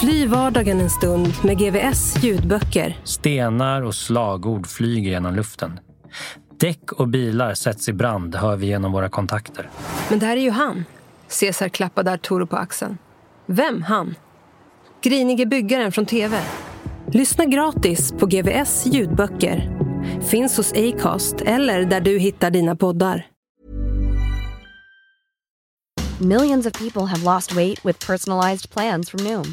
Fly vardagen en stund med GVS ljudböcker. Stenar och slagord flyger genom luften. Däck och bilar sätts i brand, hör vi genom våra kontakter. Men det här är ju han. Cesar klappade Arturo på axeln. Vem han? Grinige byggaren från tv. Lyssna gratis på GVS ljudböcker. Finns hos Acast eller där du hittar dina poddar. Millions of people have lost weight with personalized plans from Noom.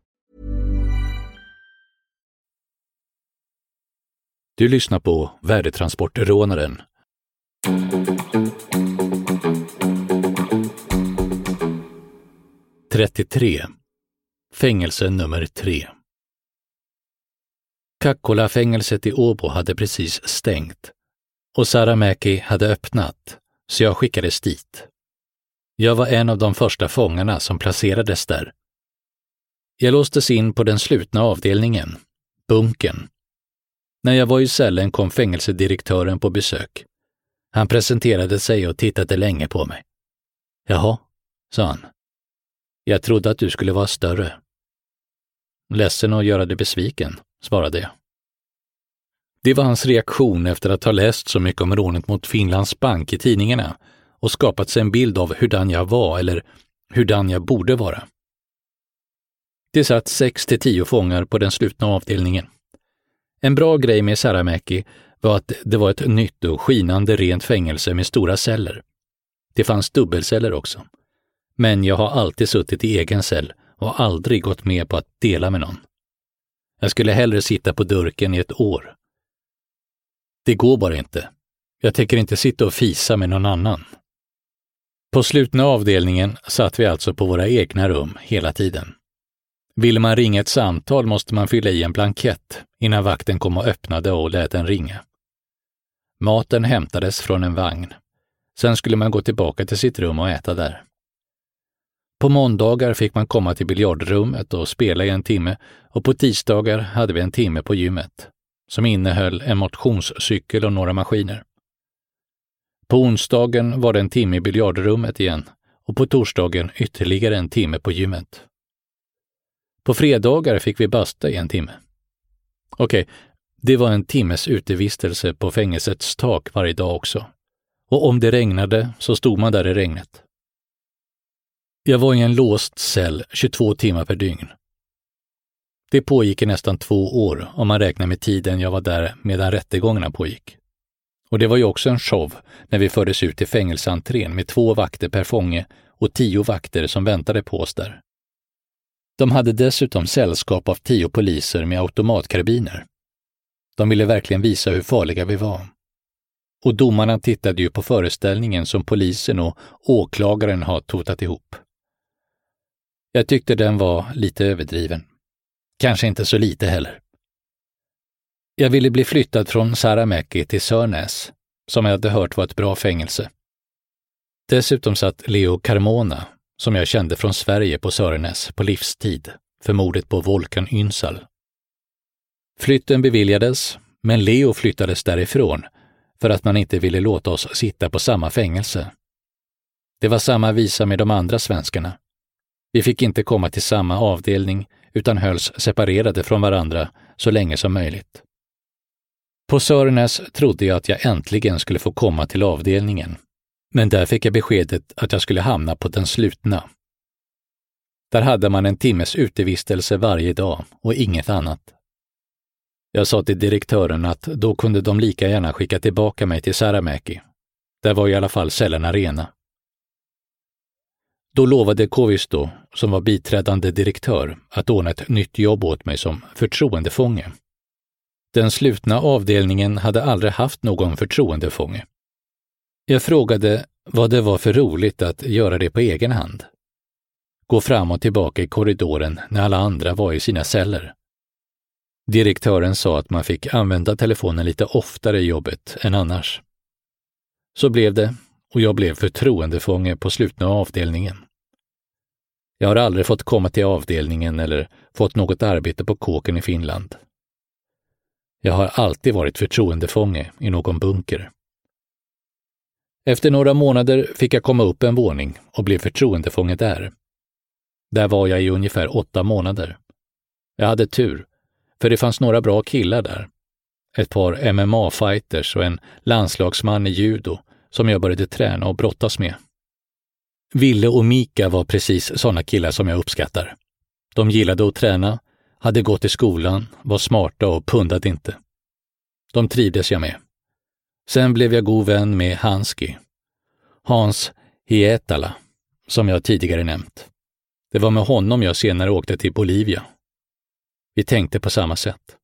Du lyssnar på Värdetransportrånaren. Trettiotre. Fängelse nummer 3. Kakkola-fängelset i Åbo hade precis stängt och Saramäki hade öppnat, så jag skickades dit. Jag var en av de första fångarna som placerades där. Jag låstes in på den slutna avdelningen, bunkern. När jag var i cellen kom fängelsedirektören på besök. Han presenterade sig och tittade länge på mig. Jaha, sa han. Jag trodde att du skulle vara större. Ledsen att göra dig besviken, svarade jag. Det var hans reaktion efter att ha läst så mycket om rånet mot Finlands bank i tidningarna och skapat sig en bild av hurdan jag var eller hurdan jag borde vara. Det satt sex till tio fångar på den slutna avdelningen. En bra grej med Saramäki var att det var ett nytt och skinande rent fängelse med stora celler. Det fanns dubbelceller också. Men jag har alltid suttit i egen cell och aldrig gått med på att dela med någon. Jag skulle hellre sitta på durken i ett år. Det går bara inte. Jag tänker inte sitta och fisa med någon annan. På slutna avdelningen satt vi alltså på våra egna rum hela tiden. Vill man ringa ett samtal måste man fylla i en blankett innan vakten kom och öppnade och lät den ringa. Maten hämtades från en vagn. Sen skulle man gå tillbaka till sitt rum och äta där. På måndagar fick man komma till biljardrummet och spela i en timme och på tisdagar hade vi en timme på gymmet, som innehöll en motionscykel och några maskiner. På onsdagen var det en timme i biljardrummet igen och på torsdagen ytterligare en timme på gymmet. På fredagar fick vi basta i en timme. Okej, det var en timmes utevistelse på fängelsets tak varje dag också. Och om det regnade så stod man där i regnet. Jag var i en låst cell 22 timmar per dygn. Det pågick i nästan två år om man räknar med tiden jag var där medan rättegångarna pågick. Och det var ju också en show när vi fördes ut till fängelseentrén med två vakter per fånge och tio vakter som väntade på oss där. De hade dessutom sällskap av tio poliser med automatkarbiner. De ville verkligen visa hur farliga vi var. Och domarna tittade ju på föreställningen som polisen och åklagaren har totat ihop. Jag tyckte den var lite överdriven. Kanske inte så lite heller. Jag ville bli flyttad från Saramäki till Sörnäs, som jag hade hört var ett bra fängelse. Dessutom satt Leo Carmona, som jag kände från Sverige på Sörnäs på livstid, för mordet på Volkan Ynsal. Flytten beviljades, men Leo flyttades därifrån för att man inte ville låta oss sitta på samma fängelse. Det var samma visa med de andra svenskarna. Vi fick inte komma till samma avdelning utan hölls separerade från varandra så länge som möjligt. På Sörnäs trodde jag att jag äntligen skulle få komma till avdelningen, men där fick jag beskedet att jag skulle hamna på den slutna. Där hade man en timmes utevistelse varje dag och inget annat. Jag sa till direktören att då kunde de lika gärna skicka tillbaka mig till Saramäki. Där var i alla fall cellerna rena. Då lovade Kovisto, som var biträdande direktör, att ordna ett nytt jobb åt mig som förtroendefånge. Den slutna avdelningen hade aldrig haft någon förtroendefånge. Jag frågade vad det var för roligt att göra det på egen hand. Gå fram och tillbaka i korridoren när alla andra var i sina celler. Direktören sa att man fick använda telefonen lite oftare i jobbet än annars. Så blev det och jag blev förtroendefånge på slutna avdelningen. Jag har aldrig fått komma till avdelningen eller fått något arbete på kåken i Finland. Jag har alltid varit förtroendefånge i någon bunker. Efter några månader fick jag komma upp en våning och blev förtroendefånge där. Där var jag i ungefär åtta månader. Jag hade tur, för det fanns några bra killar där. Ett par MMA-fighters och en landslagsman i judo som jag började träna och brottas med. Ville och Mika var precis sådana killar som jag uppskattar. De gillade att träna, hade gått i skolan, var smarta och pundade inte. De trivdes jag med. Sen blev jag god vän med Hanski. Hans Hietala, som jag tidigare nämnt. Det var med honom jag senare åkte till Bolivia. Vi tänkte på samma sätt.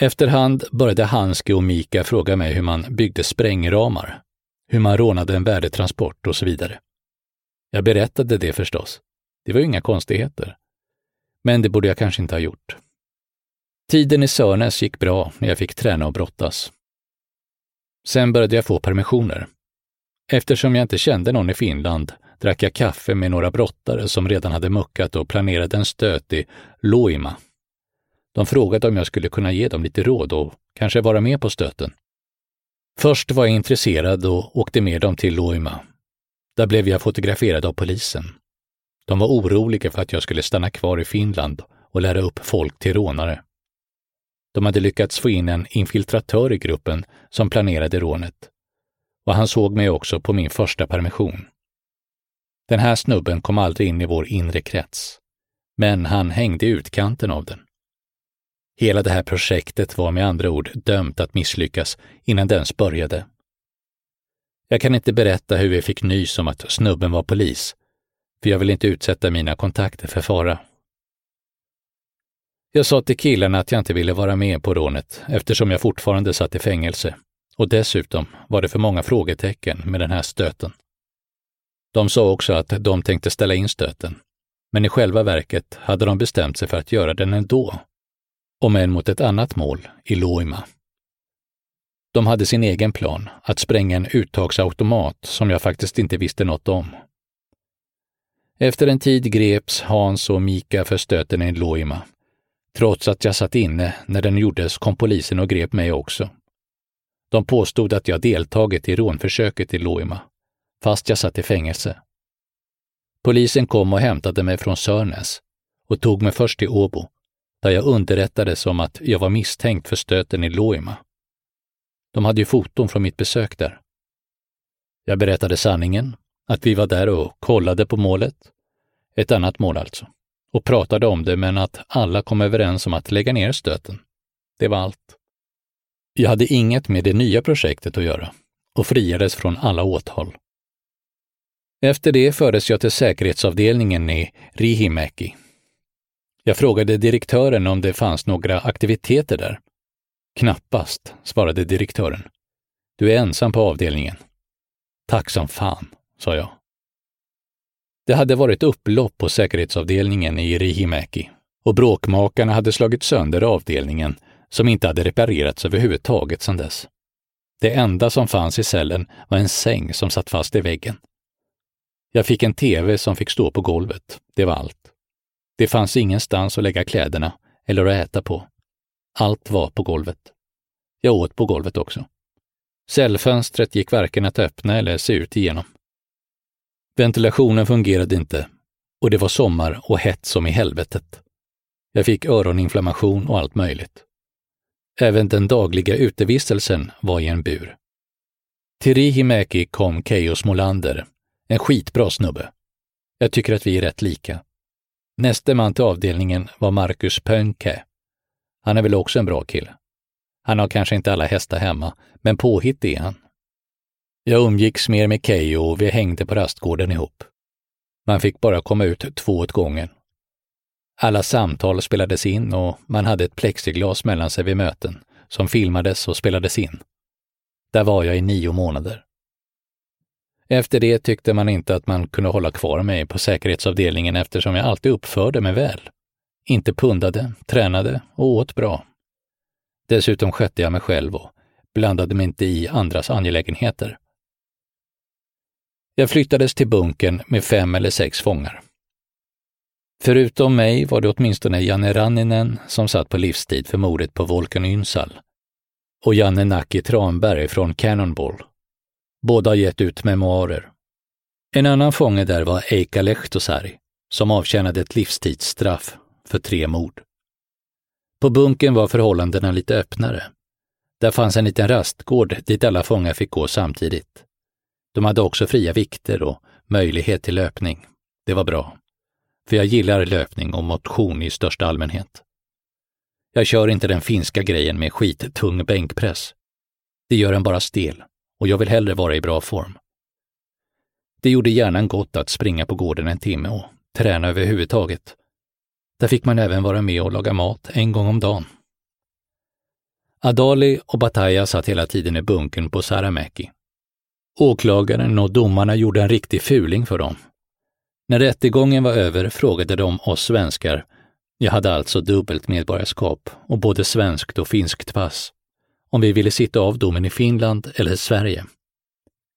Efterhand började Hanski och Mika fråga mig hur man byggde sprängramar, hur man rånade en värdetransport och så vidare. Jag berättade det förstås. Det var ju inga konstigheter. Men det borde jag kanske inte ha gjort. Tiden i Sörnäs gick bra när jag fick träna och brottas. Sen började jag få permissioner. Eftersom jag inte kände någon i Finland drack jag kaffe med några brottare som redan hade muckat och planerade en stöt i Loima. De frågade om jag skulle kunna ge dem lite råd och kanske vara med på stöten. Först var jag intresserad och åkte med dem till Loima. Där blev jag fotograferad av polisen. De var oroliga för att jag skulle stanna kvar i Finland och lära upp folk till rånare. De hade lyckats få in en infiltratör i gruppen som planerade rånet. Och han såg mig också på min första permission. Den här snubben kom aldrig in i vår inre krets, men han hängde i utkanten av den. Hela det här projektet var med andra ord dömt att misslyckas innan det ens började. Jag kan inte berätta hur vi fick nys om att snubben var polis, för jag vill inte utsätta mina kontakter för fara. Jag sa till killarna att jag inte ville vara med på rånet eftersom jag fortfarande satt i fängelse och dessutom var det för många frågetecken med den här stöten. De sa också att de tänkte ställa in stöten, men i själva verket hade de bestämt sig för att göra den ändå, om än mot ett annat mål i Loima. De hade sin egen plan, att spränga en uttagsautomat som jag faktiskt inte visste något om. Efter en tid greps Hans och Mika för stöten i Loima. Trots att jag satt inne när den gjordes kom polisen och grep mig också. De påstod att jag deltagit i rånförsöket i Loima fast jag satt i fängelse. Polisen kom och hämtade mig från Sörnäs och tog mig först till Åbo, där jag underrättades om att jag var misstänkt för stöten i Loima. De hade ju foton från mitt besök där. Jag berättade sanningen, att vi var där och kollade på målet, ett annat mål alltså, och pratade om det men att alla kom överens om att lägga ner stöten. Det var allt. Jag hade inget med det nya projektet att göra och friades från alla åtal. Efter det fördes jag till säkerhetsavdelningen i Rihimäki. Jag frågade direktören om det fanns några aktiviteter där. Knappast, svarade direktören. Du är ensam på avdelningen. Tack som fan, sa jag. Det hade varit upplopp på säkerhetsavdelningen i Rihimäki och bråkmakarna hade slagit sönder avdelningen som inte hade reparerats överhuvudtaget sedan dess. Det enda som fanns i cellen var en säng som satt fast i väggen. Jag fick en TV som fick stå på golvet. Det var allt. Det fanns ingenstans att lägga kläderna eller att äta på. Allt var på golvet. Jag åt på golvet också. Cellfönstret gick varken att öppna eller se ut igenom. Ventilationen fungerade inte och det var sommar och hett som i helvetet. Jag fick öroninflammation och allt möjligt. Även den dagliga utevistelsen var i en bur. Till Rihimäki kom Keijo Smolander, en skitbra snubbe. Jag tycker att vi är rätt lika. Näste man till avdelningen var Marcus Pönke. Han är väl också en bra kille. Han har kanske inte alla hästar hemma, men påhittig är han. Jag umgicks mer med Keijo och vi hängde på rastgården ihop. Man fick bara komma ut två åt gången. Alla samtal spelades in och man hade ett plexiglas mellan sig vid möten som filmades och spelades in. Där var jag i nio månader. Efter det tyckte man inte att man kunde hålla kvar mig på säkerhetsavdelningen eftersom jag alltid uppförde mig väl. Inte pundade, tränade och åt bra. Dessutom skötte jag mig själv och blandade mig inte i andras angelägenheter. Jag flyttades till bunkern med fem eller sex fångar. Förutom mig var det åtminstone Janne Ranninen som satt på livstid för mordet på Volkan Ynsal och Janne Nacki Tranberg från Cannonball. Båda har gett ut memoarer. En annan fånge där var Eika Lehtosari, som avtjänade ett livstidsstraff för tre mord. På bunken var förhållandena lite öppnare. Där fanns en liten rastgård dit alla fångar fick gå samtidigt. De hade också fria vikter och möjlighet till löpning. Det var bra. För jag gillar löpning och motion i största allmänhet. Jag kör inte den finska grejen med skittung bänkpress. Det gör en bara stel och jag vill hellre vara i bra form. Det gjorde hjärnan gott att springa på gården en timme och träna överhuvudtaget. Där fick man även vara med och laga mat en gång om dagen. Adali och Bataja satt hela tiden i bunkern på Saramäki. Åklagaren och domarna gjorde en riktig fuling för dem. När rättegången var över frågade de oss svenskar, jag hade alltså dubbelt medborgarskap och både svenskt och finskt pass, om vi ville sitta av domen i Finland eller Sverige.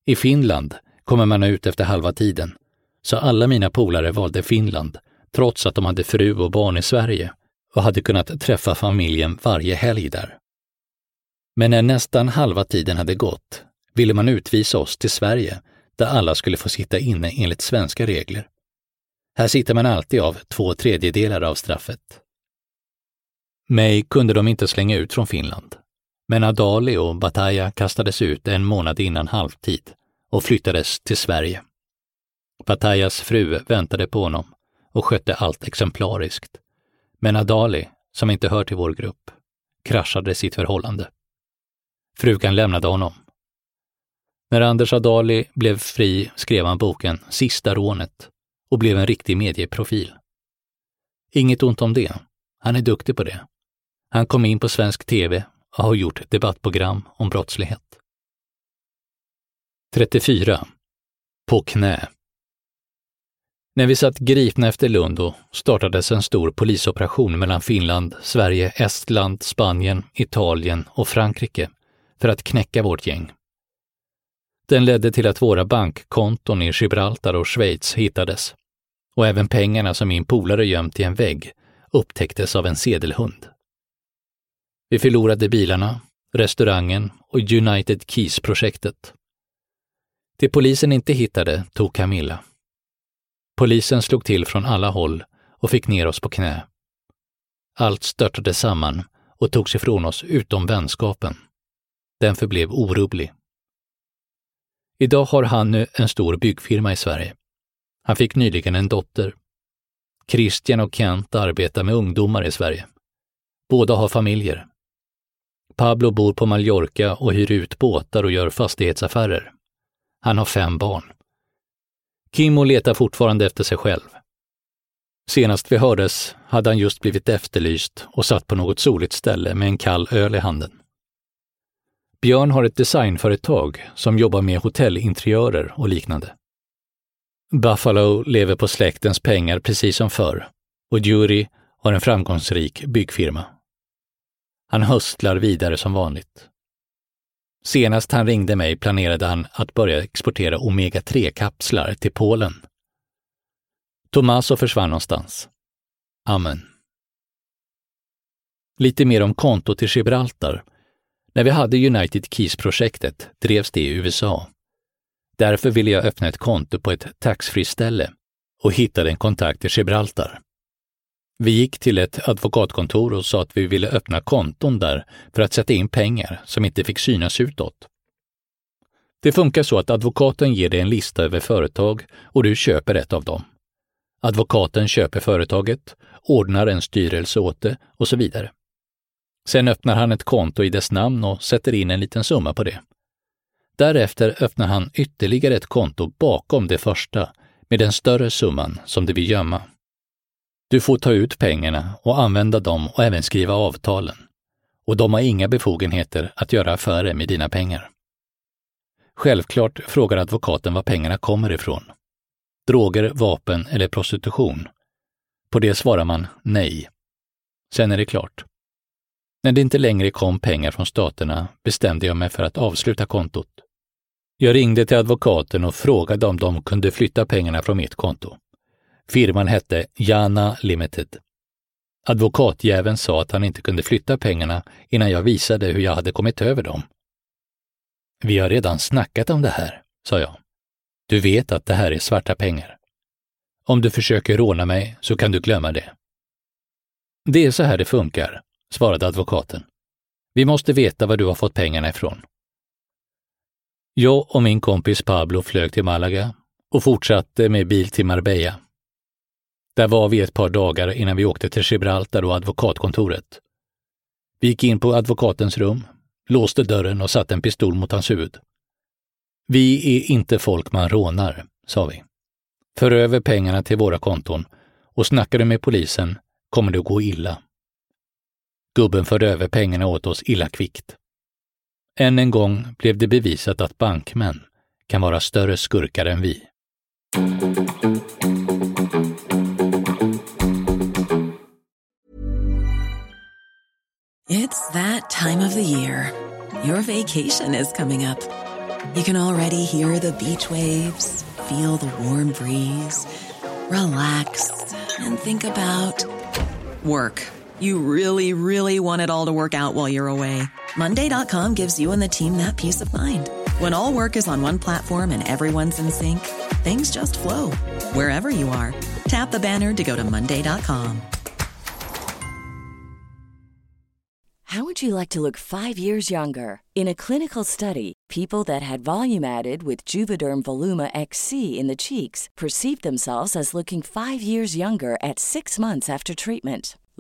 I Finland kommer man ut efter halva tiden, så alla mina polare valde Finland, trots att de hade fru och barn i Sverige och hade kunnat träffa familjen varje helg där. Men när nästan halva tiden hade gått ville man utvisa oss till Sverige, där alla skulle få sitta inne enligt svenska regler. Här sitter man alltid av två tredjedelar av straffet. Mig kunde de inte slänga ut från Finland, men Adali och Bataja kastades ut en månad innan halvtid och flyttades till Sverige. Batajas fru väntade på honom och skötte allt exemplariskt, men Adali, som inte hör till vår grupp, kraschade sitt förhållande. Frugan lämnade honom när Anders Adali blev fri skrev han boken Sista rånet och blev en riktig medieprofil. Inget ont om det. Han är duktig på det. Han kom in på svensk tv och har gjort debattprogram om brottslighet. 34. På knä. När vi satt gripna efter Lund startades en stor polisoperation mellan Finland, Sverige, Estland, Spanien, Italien och Frankrike för att knäcka vårt gäng. Den ledde till att våra bankkonton i Gibraltar och Schweiz hittades. Och även pengarna som min polare gömt i en vägg upptäcktes av en sedelhund. Vi förlorade bilarna, restaurangen och United Keys-projektet. Det polisen inte hittade tog Camilla. Polisen slog till från alla håll och fick ner oss på knä. Allt störtade samman och togs ifrån oss utom vänskapen. Den förblev orubblig. Idag har han nu en stor byggfirma i Sverige. Han fick nyligen en dotter. Christian och Kent arbetar med ungdomar i Sverige. Båda har familjer. Pablo bor på Mallorca och hyr ut båtar och gör fastighetsaffärer. Han har fem barn. Kimmo letar fortfarande efter sig själv. Senast vi hördes hade han just blivit efterlyst och satt på något soligt ställe med en kall öl i handen. Björn har ett designföretag som jobbar med hotellinteriörer och liknande. Buffalo lever på släktens pengar precis som förr och Jury har en framgångsrik byggfirma. Han höstlar vidare som vanligt. Senast han ringde mig planerade han att börja exportera omega-3-kapslar till Polen. Tommaso försvann någonstans. Amen. Lite mer om kontot i Gibraltar. När vi hade United Keys-projektet drevs det i USA. Därför ville jag öppna ett konto på ett taxfree-ställe och hittade en kontakt i Gibraltar. Vi gick till ett advokatkontor och sa att vi ville öppna konton där för att sätta in pengar som inte fick synas utåt. Det funkar så att advokaten ger dig en lista över företag och du köper ett av dem. Advokaten köper företaget, ordnar en styrelse åt det och så vidare. Sen öppnar han ett konto i dess namn och sätter in en liten summa på det. Därefter öppnar han ytterligare ett konto bakom det första med den större summan som du vill gömma. Du får ta ut pengarna och använda dem och även skriva avtalen. Och de har inga befogenheter att göra affärer med dina pengar. Självklart frågar advokaten var pengarna kommer ifrån. Droger, vapen eller prostitution? På det svarar man nej. Sen är det klart. När det inte längre kom pengar från staterna bestämde jag mig för att avsluta kontot. Jag ringde till advokaten och frågade om de kunde flytta pengarna från mitt konto. Firman hette Jana Limited. Advokatjäveln sa att han inte kunde flytta pengarna innan jag visade hur jag hade kommit över dem. Vi har redan snackat om det här, sa jag. Du vet att det här är svarta pengar. Om du försöker råna mig så kan du glömma det. Det är så här det funkar, svarade advokaten. Vi måste veta var du har fått pengarna ifrån. Jag och min kompis Pablo flög till Malaga och fortsatte med bil till Marbella. Där var vi ett par dagar innan vi åkte till Gibraltar och advokatkontoret. Vi gick in på advokatens rum, låste dörren och satte en pistol mot hans huvud. Vi är inte folk man rånar, sa vi. För över pengarna till våra konton och snackar du med polisen kommer det att gå illa. Gubben förde över pengarna åt oss illa kvickt. Än en gång blev det bevisat att bankmän kan vara större skurkar än vi. It's that time of the year. Your vacation is coming up. You can already hear the beach waves, feel the warm breeze, relax, and think about work. You really, really want it all to work out while you're away. Monday.com gives you and the team that peace of mind. When all work is on one platform and everyone's in sync, things just flow wherever you are. Tap the banner to go to Monday.com. How would you like to look five years younger? In a clinical study, people that had volume added with Juvederm Voluma XC in the cheeks perceived themselves as looking five years younger at six months after treatment.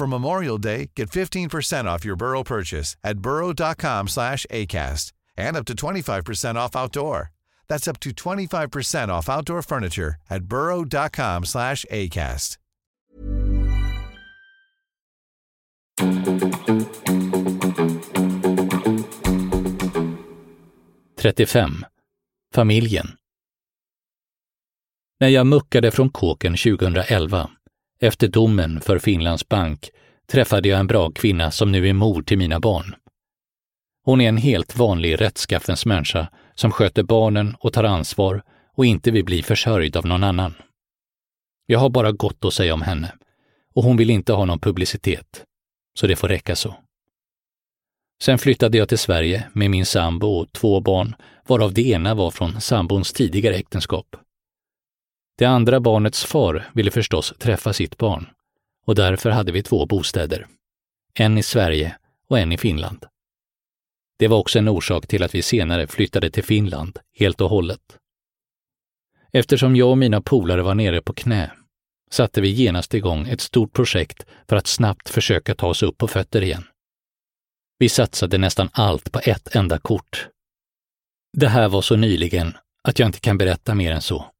For Memorial Day, get 15% off your Burrow purchase at burrow.com slash ACAST and up to 25% off outdoor. That's up to 25% off outdoor furniture at burrow.com slash ACAST. –35. Familjen. När jag muckade från kåken 2011 efter domen för Finlands bank träffade jag en bra kvinna som nu är mor till mina barn. Hon är en helt vanlig rättskaffens människa som sköter barnen och tar ansvar och inte vill bli försörjd av någon annan. Jag har bara gott att säga om henne och hon vill inte ha någon publicitet, så det får räcka så. Sen flyttade jag till Sverige med min sambo och två barn, varav det ena var från sambons tidigare äktenskap. Det andra barnets far ville förstås träffa sitt barn och därför hade vi två bostäder. En i Sverige och en i Finland. Det var också en orsak till att vi senare flyttade till Finland helt och hållet. Eftersom jag och mina polare var nere på knä satte vi genast igång ett stort projekt för att snabbt försöka ta oss upp på fötter igen. Vi satsade nästan allt på ett enda kort. Det här var så nyligen att jag inte kan berätta mer än så.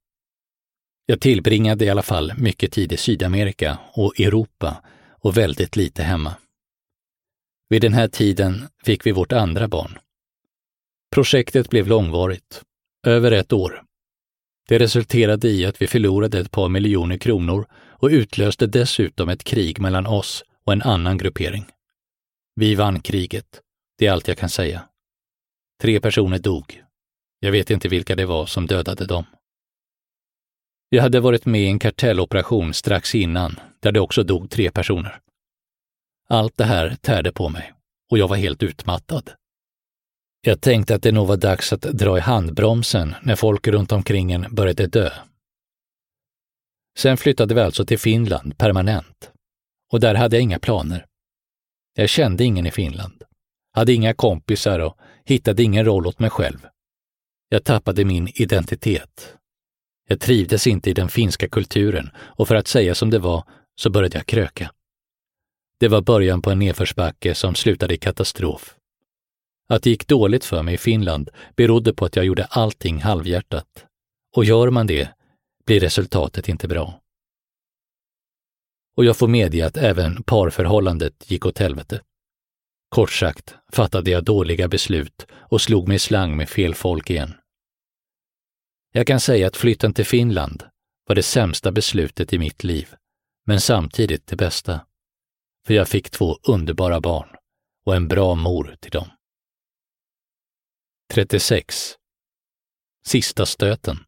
Jag tillbringade i alla fall mycket tid i Sydamerika och Europa och väldigt lite hemma. Vid den här tiden fick vi vårt andra barn. Projektet blev långvarigt, över ett år. Det resulterade i att vi förlorade ett par miljoner kronor och utlöste dessutom ett krig mellan oss och en annan gruppering. Vi vann kriget, det är allt jag kan säga. Tre personer dog. Jag vet inte vilka det var som dödade dem. Jag hade varit med i en kartelloperation strax innan, där det också dog tre personer. Allt det här tärde på mig och jag var helt utmattad. Jag tänkte att det nog var dags att dra i handbromsen när folk runt omkring en började dö. Sen flyttade vi alltså till Finland permanent. Och där hade jag inga planer. Jag kände ingen i Finland, hade inga kompisar och hittade ingen roll åt mig själv. Jag tappade min identitet. Jag trivdes inte i den finska kulturen och för att säga som det var så började jag kröka. Det var början på en nedförsbacke som slutade i katastrof. Att det gick dåligt för mig i Finland berodde på att jag gjorde allting halvhjärtat. Och gör man det blir resultatet inte bra. Och jag får medge att även parförhållandet gick åt helvete. Kort sagt fattade jag dåliga beslut och slog mig i slang med fel folk igen. Jag kan säga att flytten till Finland var det sämsta beslutet i mitt liv, men samtidigt det bästa. För jag fick två underbara barn och en bra mor till dem. 36. Sista stöten.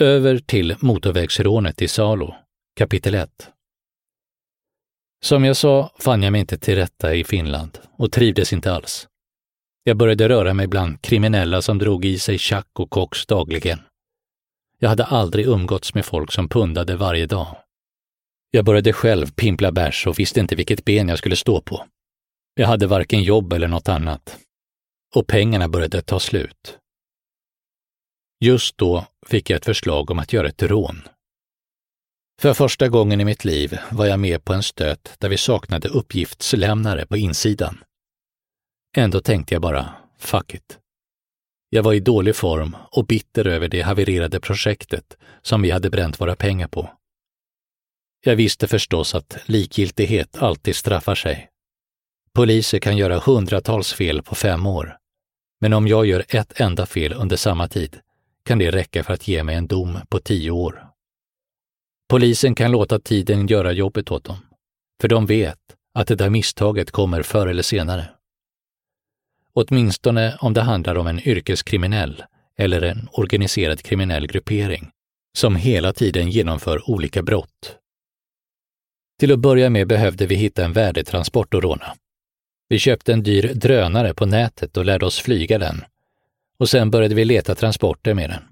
Över till motorvägsrånet i Salo, kapitel 1. Som jag sa fann jag mig inte till rätta i Finland och trivdes inte alls. Jag började röra mig bland kriminella som drog i sig tjack och koks dagligen. Jag hade aldrig umgåtts med folk som pundade varje dag. Jag började själv pimpla bärs och visste inte vilket ben jag skulle stå på. Jag hade varken jobb eller något annat. Och pengarna började ta slut. Just då fick jag ett förslag om att göra ett rån. För första gången i mitt liv var jag med på en stöt där vi saknade uppgiftslämnare på insidan. Ändå tänkte jag bara, fuck it. Jag var i dålig form och bitter över det havererade projektet som vi hade bränt våra pengar på. Jag visste förstås att likgiltighet alltid straffar sig. Poliser kan göra hundratals fel på fem år. Men om jag gör ett enda fel under samma tid kan det räcka för att ge mig en dom på tio år. Polisen kan låta tiden göra jobbet åt dem, för de vet att det där misstaget kommer förr eller senare. Åtminstone om det handlar om en yrkeskriminell eller en organiserad kriminell gruppering som hela tiden genomför olika brott. Till att börja med behövde vi hitta en värdetransport att råna. Vi köpte en dyr drönare på nätet och lärde oss flyga den. Och sen började vi leta transporter med den.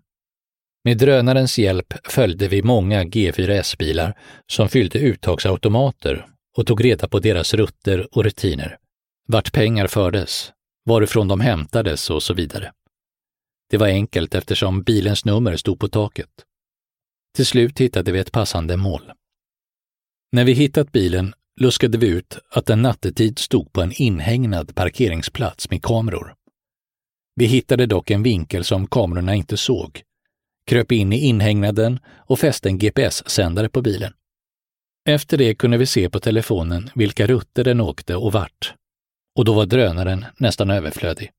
Med drönarens hjälp följde vi många G4S-bilar som fyllde uttagsautomater och tog reda på deras rutter och rutiner, vart pengar fördes, varifrån de hämtades och så vidare. Det var enkelt eftersom bilens nummer stod på taket. Till slut hittade vi ett passande mål. När vi hittat bilen luskade vi ut att den nattetid stod på en inhägnad parkeringsplats med kameror. Vi hittade dock en vinkel som kamerorna inte såg, kröp in i inhägnaden och fäste en GPS-sändare på bilen. Efter det kunde vi se på telefonen vilka rutter den åkte och vart. Och då var drönaren nästan överflödig.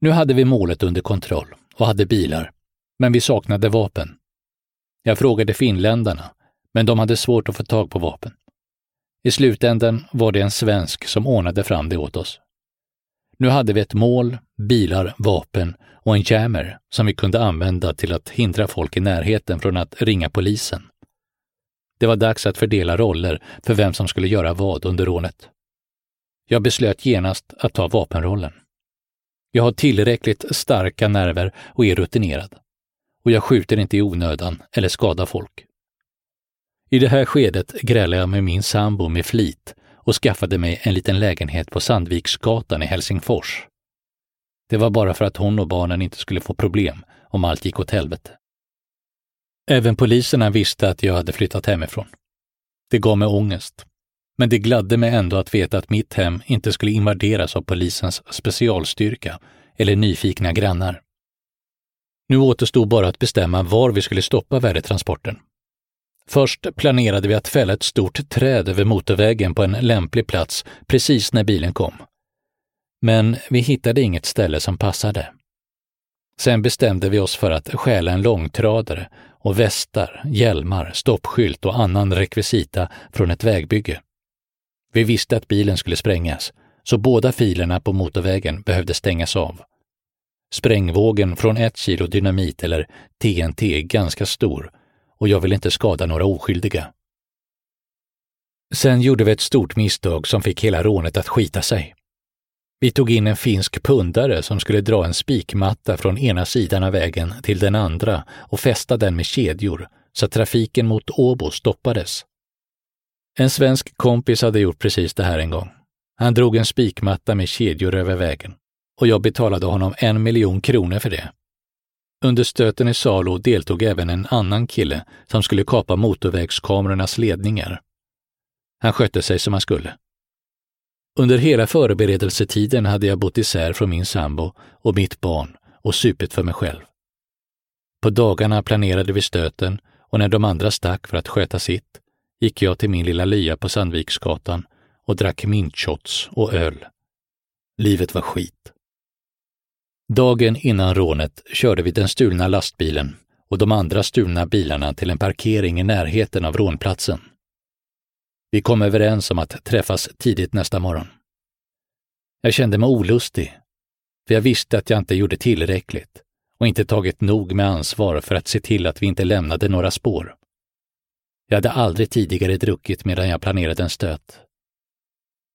Nu hade vi målet under kontroll och hade bilar, men vi saknade vapen. Jag frågade finländarna, men de hade svårt att få tag på vapen. I slutändan var det en svensk som ordnade fram det åt oss. Nu hade vi ett mål, bilar, vapen och en jammer som vi kunde använda till att hindra folk i närheten från att ringa polisen. Det var dags att fördela roller för vem som skulle göra vad under rånet. Jag beslöt genast att ta vapenrollen. Jag har tillräckligt starka nerver och är rutinerad. och jag skjuter inte i onödan eller skadar folk. I det här skedet grälade jag med min sambo med flit och skaffade mig en liten lägenhet på Sandviksgatan i Helsingfors. Det var bara för att hon och barnen inte skulle få problem om allt gick åt helvete. Även poliserna visste att jag hade flyttat hemifrån. Det gav mig ångest. Men det gladde mig ändå att veta att mitt hem inte skulle invaderas av polisens specialstyrka eller nyfikna grannar. Nu återstod bara att bestämma var vi skulle stoppa värdetransporten. Först planerade vi att fälla ett stort träd över motorvägen på en lämplig plats precis när bilen kom. Men vi hittade inget ställe som passade. Sen bestämde vi oss för att stjäla en långtradare och västar, hjälmar, stoppskylt och annan rekvisita från ett vägbygge. Vi visste att bilen skulle sprängas, så båda filerna på motorvägen behövde stängas av. Sprängvågen från ett kilo dynamit eller TNT är ganska stor och jag vill inte skada några oskyldiga. Sen gjorde vi ett stort misstag som fick hela rånet att skita sig. Vi tog in en finsk pundare som skulle dra en spikmatta från ena sidan av vägen till den andra och fästa den med kedjor så att trafiken mot Åbo stoppades. En svensk kompis hade gjort precis det här en gång. Han drog en spikmatta med kedjor över vägen och jag betalade honom en miljon kronor för det. Under stöten i Salo deltog även en annan kille som skulle kapa motorvägskamerornas ledningar. Han skötte sig som han skulle. Under hela förberedelsetiden hade jag bott isär från min sambo och mitt barn och supit för mig själv. På dagarna planerade vi stöten och när de andra stack för att sköta sitt gick jag till min lilla lya på Sandviksgatan och drack mintshots och öl. Livet var skit. Dagen innan rånet körde vi den stulna lastbilen och de andra stulna bilarna till en parkering i närheten av rånplatsen. Vi kom överens om att träffas tidigt nästa morgon. Jag kände mig olustig, för jag visste att jag inte gjorde tillräckligt och inte tagit nog med ansvar för att se till att vi inte lämnade några spår. Jag hade aldrig tidigare druckit medan jag planerade en stöt.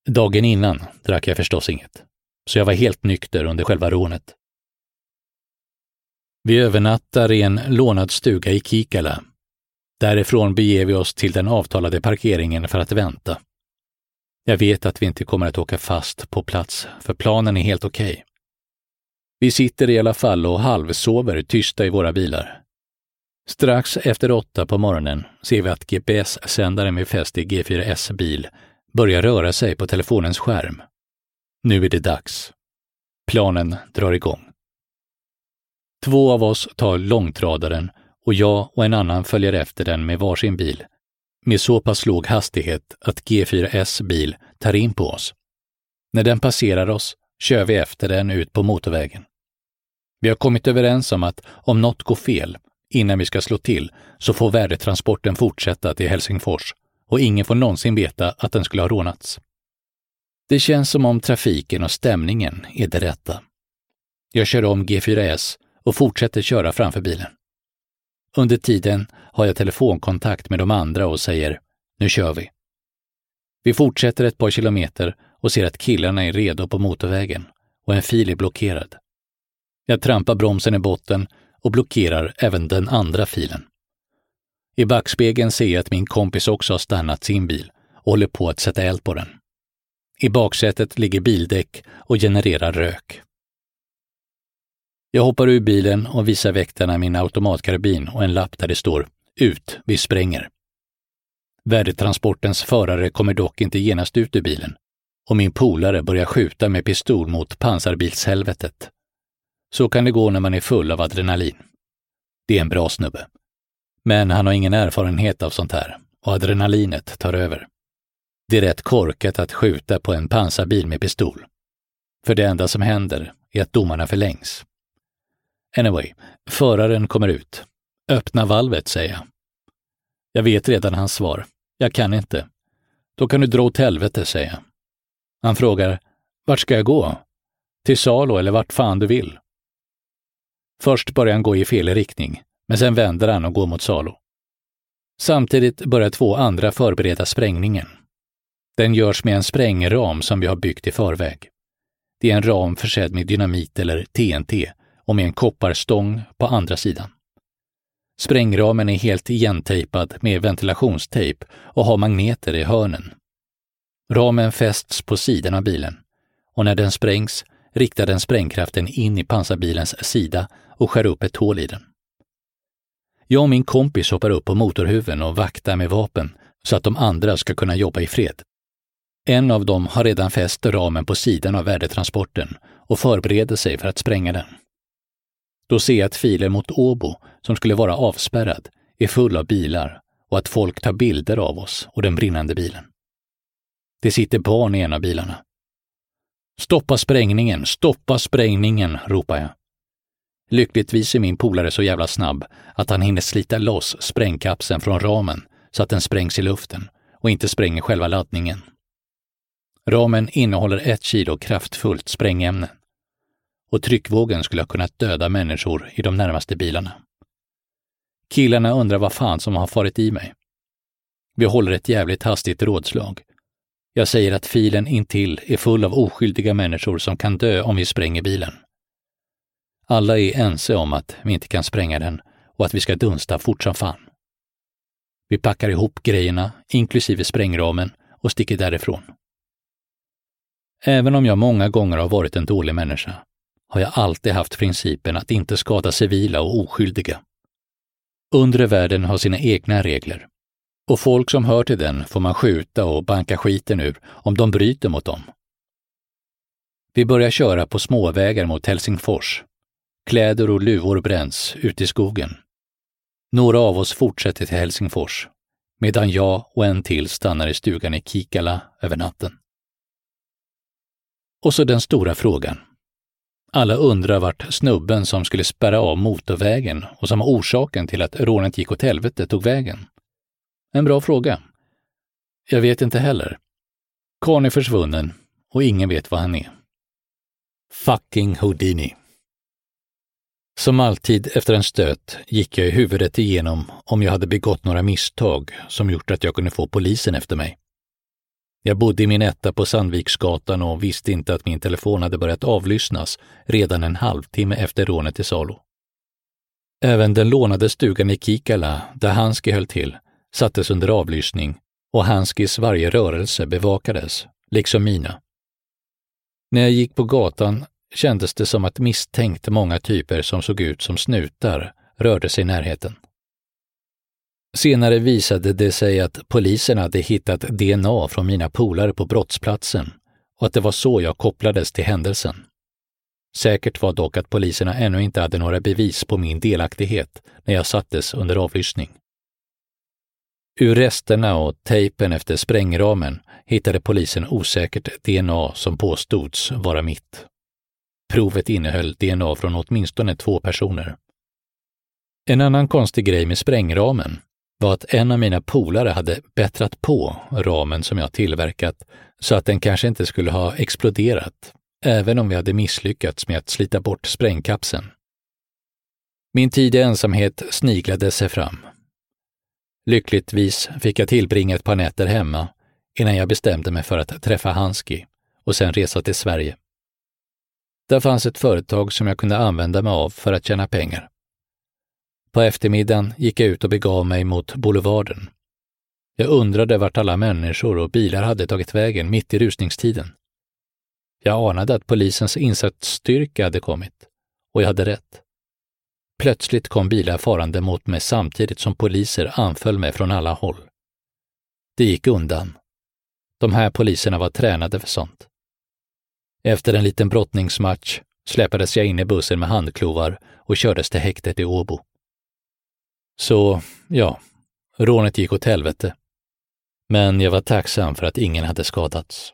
Dagen innan drack jag förstås inget, så jag var helt nykter under själva rånet. Vi övernattar i en lånad stuga i Kikala. Därifrån beger vi oss till den avtalade parkeringen för att vänta. Jag vet att vi inte kommer att åka fast på plats, för planen är helt okej. Okay. Vi sitter i alla fall och halvsover tysta i våra bilar. Strax efter åtta på morgonen ser vi att GPS-sändaren vi fäst i G4S bil börjar röra sig på telefonens skärm. Nu är det dags. Planen drar igång. Två av oss tar långtradaren och jag och en annan följer efter den med varsin bil med så pass låg hastighet att G4S bil tar in på oss. När den passerar oss kör vi efter den ut på motorvägen. Vi har kommit överens om att om något går fel innan vi ska slå till så får värdetransporten fortsätta till Helsingfors och ingen får någonsin veta att den skulle ha rånats. Det känns som om trafiken och stämningen är det rätta. Jag kör om G4S och fortsätter köra framför bilen. Under tiden har jag telefonkontakt med de andra och säger nu kör vi. Vi fortsätter ett par kilometer och ser att killarna är redo på motorvägen och en fil är blockerad. Jag trampar bromsen i botten och blockerar även den andra filen. I backspegeln ser jag att min kompis också har stannat sin bil och håller på att sätta eld på den. I baksätet ligger bildäck och genererar rök. Jag hoppar ur bilen och visar väktarna min automatkarbin och en lapp där det står ”Ut, vi spränger”. Värdetransportens förare kommer dock inte genast ut ur bilen och min polare börjar skjuta med pistol mot pansarbilshelvetet. Så kan det gå när man är full av adrenalin. Det är en bra snubbe. Men han har ingen erfarenhet av sånt här och adrenalinet tar över. Det är rätt korkat att skjuta på en pansarbil med pistol. För det enda som händer är att domarna förlängs. Anyway, föraren kommer ut. Öppna valvet, säger jag. Jag vet redan hans svar. Jag kan inte. Då kan du dra åt helvete, säger jag. Han frågar, vart ska jag gå? Till Salo eller vart fan du vill. Först börjar han gå i fel riktning, men sen vänder han och går mot Salo. Samtidigt börjar två andra förbereda sprängningen. Den görs med en sprängram som vi har byggt i förväg. Det är en ram försedd med dynamit eller TNT och med en kopparstång på andra sidan. Sprängramen är helt igentejpad med ventilationstejp och har magneter i hörnen. Ramen fästs på sidan av bilen och när den sprängs riktar den sprängkraften in i pansarbilens sida och skär upp ett hål i den. Jag och min kompis hoppar upp på motorhuven och vaktar med vapen så att de andra ska kunna jobba i fred. En av dem har redan fäst ramen på sidan av värdetransporten och förbereder sig för att spränga den. Då ser jag att filen mot Åbo, som skulle vara avspärrad, är full av bilar och att folk tar bilder av oss och den brinnande bilen. Det sitter barn i en av bilarna. Stoppa sprängningen, stoppa sprängningen, ropar jag. Lyckligtvis är min polare så jävla snabb att han hinner slita loss sprängkapseln från ramen så att den sprängs i luften och inte spränger själva laddningen. Ramen innehåller ett kilo kraftfullt sprängämne och tryckvågen skulle ha kunnat döda människor i de närmaste bilarna. Killarna undrar vad fan som har farit i mig. Vi håller ett jävligt hastigt rådslag. Jag säger att filen intill är full av oskyldiga människor som kan dö om vi spränger bilen. Alla är ense om att vi inte kan spränga den och att vi ska dunsta fort som fan. Vi packar ihop grejerna, inklusive sprängramen, och sticker därifrån. Även om jag många gånger har varit en dålig människa har jag alltid haft principen att inte skada civila och oskyldiga. Undre världen har sina egna regler och folk som hör till den får man skjuta och banka skiten ur om de bryter mot dem. Vi börjar köra på småvägar mot Helsingfors. Kläder och luvor bränns ute i skogen. Några av oss fortsätter till Helsingfors, medan jag och en till stannar i stugan i Kikala över natten. Och så den stora frågan. Alla undrar vart snubben som skulle spärra av motorvägen och som var orsaken till att rånet gick åt helvete tog vägen. En bra fråga. Jag vet inte heller. Karn är försvunnen och ingen vet var han är. Fucking Houdini. Som alltid efter en stöt gick jag i huvudet igenom om jag hade begått några misstag som gjort att jag kunde få polisen efter mig. Jag bodde i min etta på Sandviksgatan och visste inte att min telefon hade börjat avlyssnas redan en halvtimme efter rånet i Salo. Även den lånade stugan i Kikala, där Hanski höll till, sattes under avlyssning och Hanskis varje rörelse bevakades, liksom mina. När jag gick på gatan kändes det som att misstänkt många typer som såg ut som snutar rörde sig i närheten. Senare visade det sig att polisen hade hittat DNA från mina polare på brottsplatsen och att det var så jag kopplades till händelsen. Säkert var dock att poliserna ännu inte hade några bevis på min delaktighet när jag sattes under avlyssning. Ur resterna och tejpen efter sprängramen hittade polisen osäkert DNA som påstods vara mitt. Provet innehöll DNA från åtminstone två personer. En annan konstig grej med sprängramen var att en av mina polare hade bättrat på ramen som jag tillverkat så att den kanske inte skulle ha exploderat, även om vi hade misslyckats med att slita bort sprängkapseln. Min tid i ensamhet sniglade sig fram. Lyckligtvis fick jag tillbringa ett par nätter hemma innan jag bestämde mig för att träffa Hanski och sen resa till Sverige. Där fanns ett företag som jag kunde använda mig av för att tjäna pengar. På eftermiddagen gick jag ut och begav mig mot Boulevarden. Jag undrade vart alla människor och bilar hade tagit vägen mitt i rusningstiden. Jag anade att polisens insatsstyrka hade kommit, och jag hade rätt. Plötsligt kom bilar farande mot mig samtidigt som poliser anföll mig från alla håll. Det gick undan. De här poliserna var tränade för sånt. Efter en liten brottningsmatch släpades jag in i bussen med handklovar och kördes till häktet i Åbo. Så, ja, rånet gick åt helvete. Men jag var tacksam för att ingen hade skadats.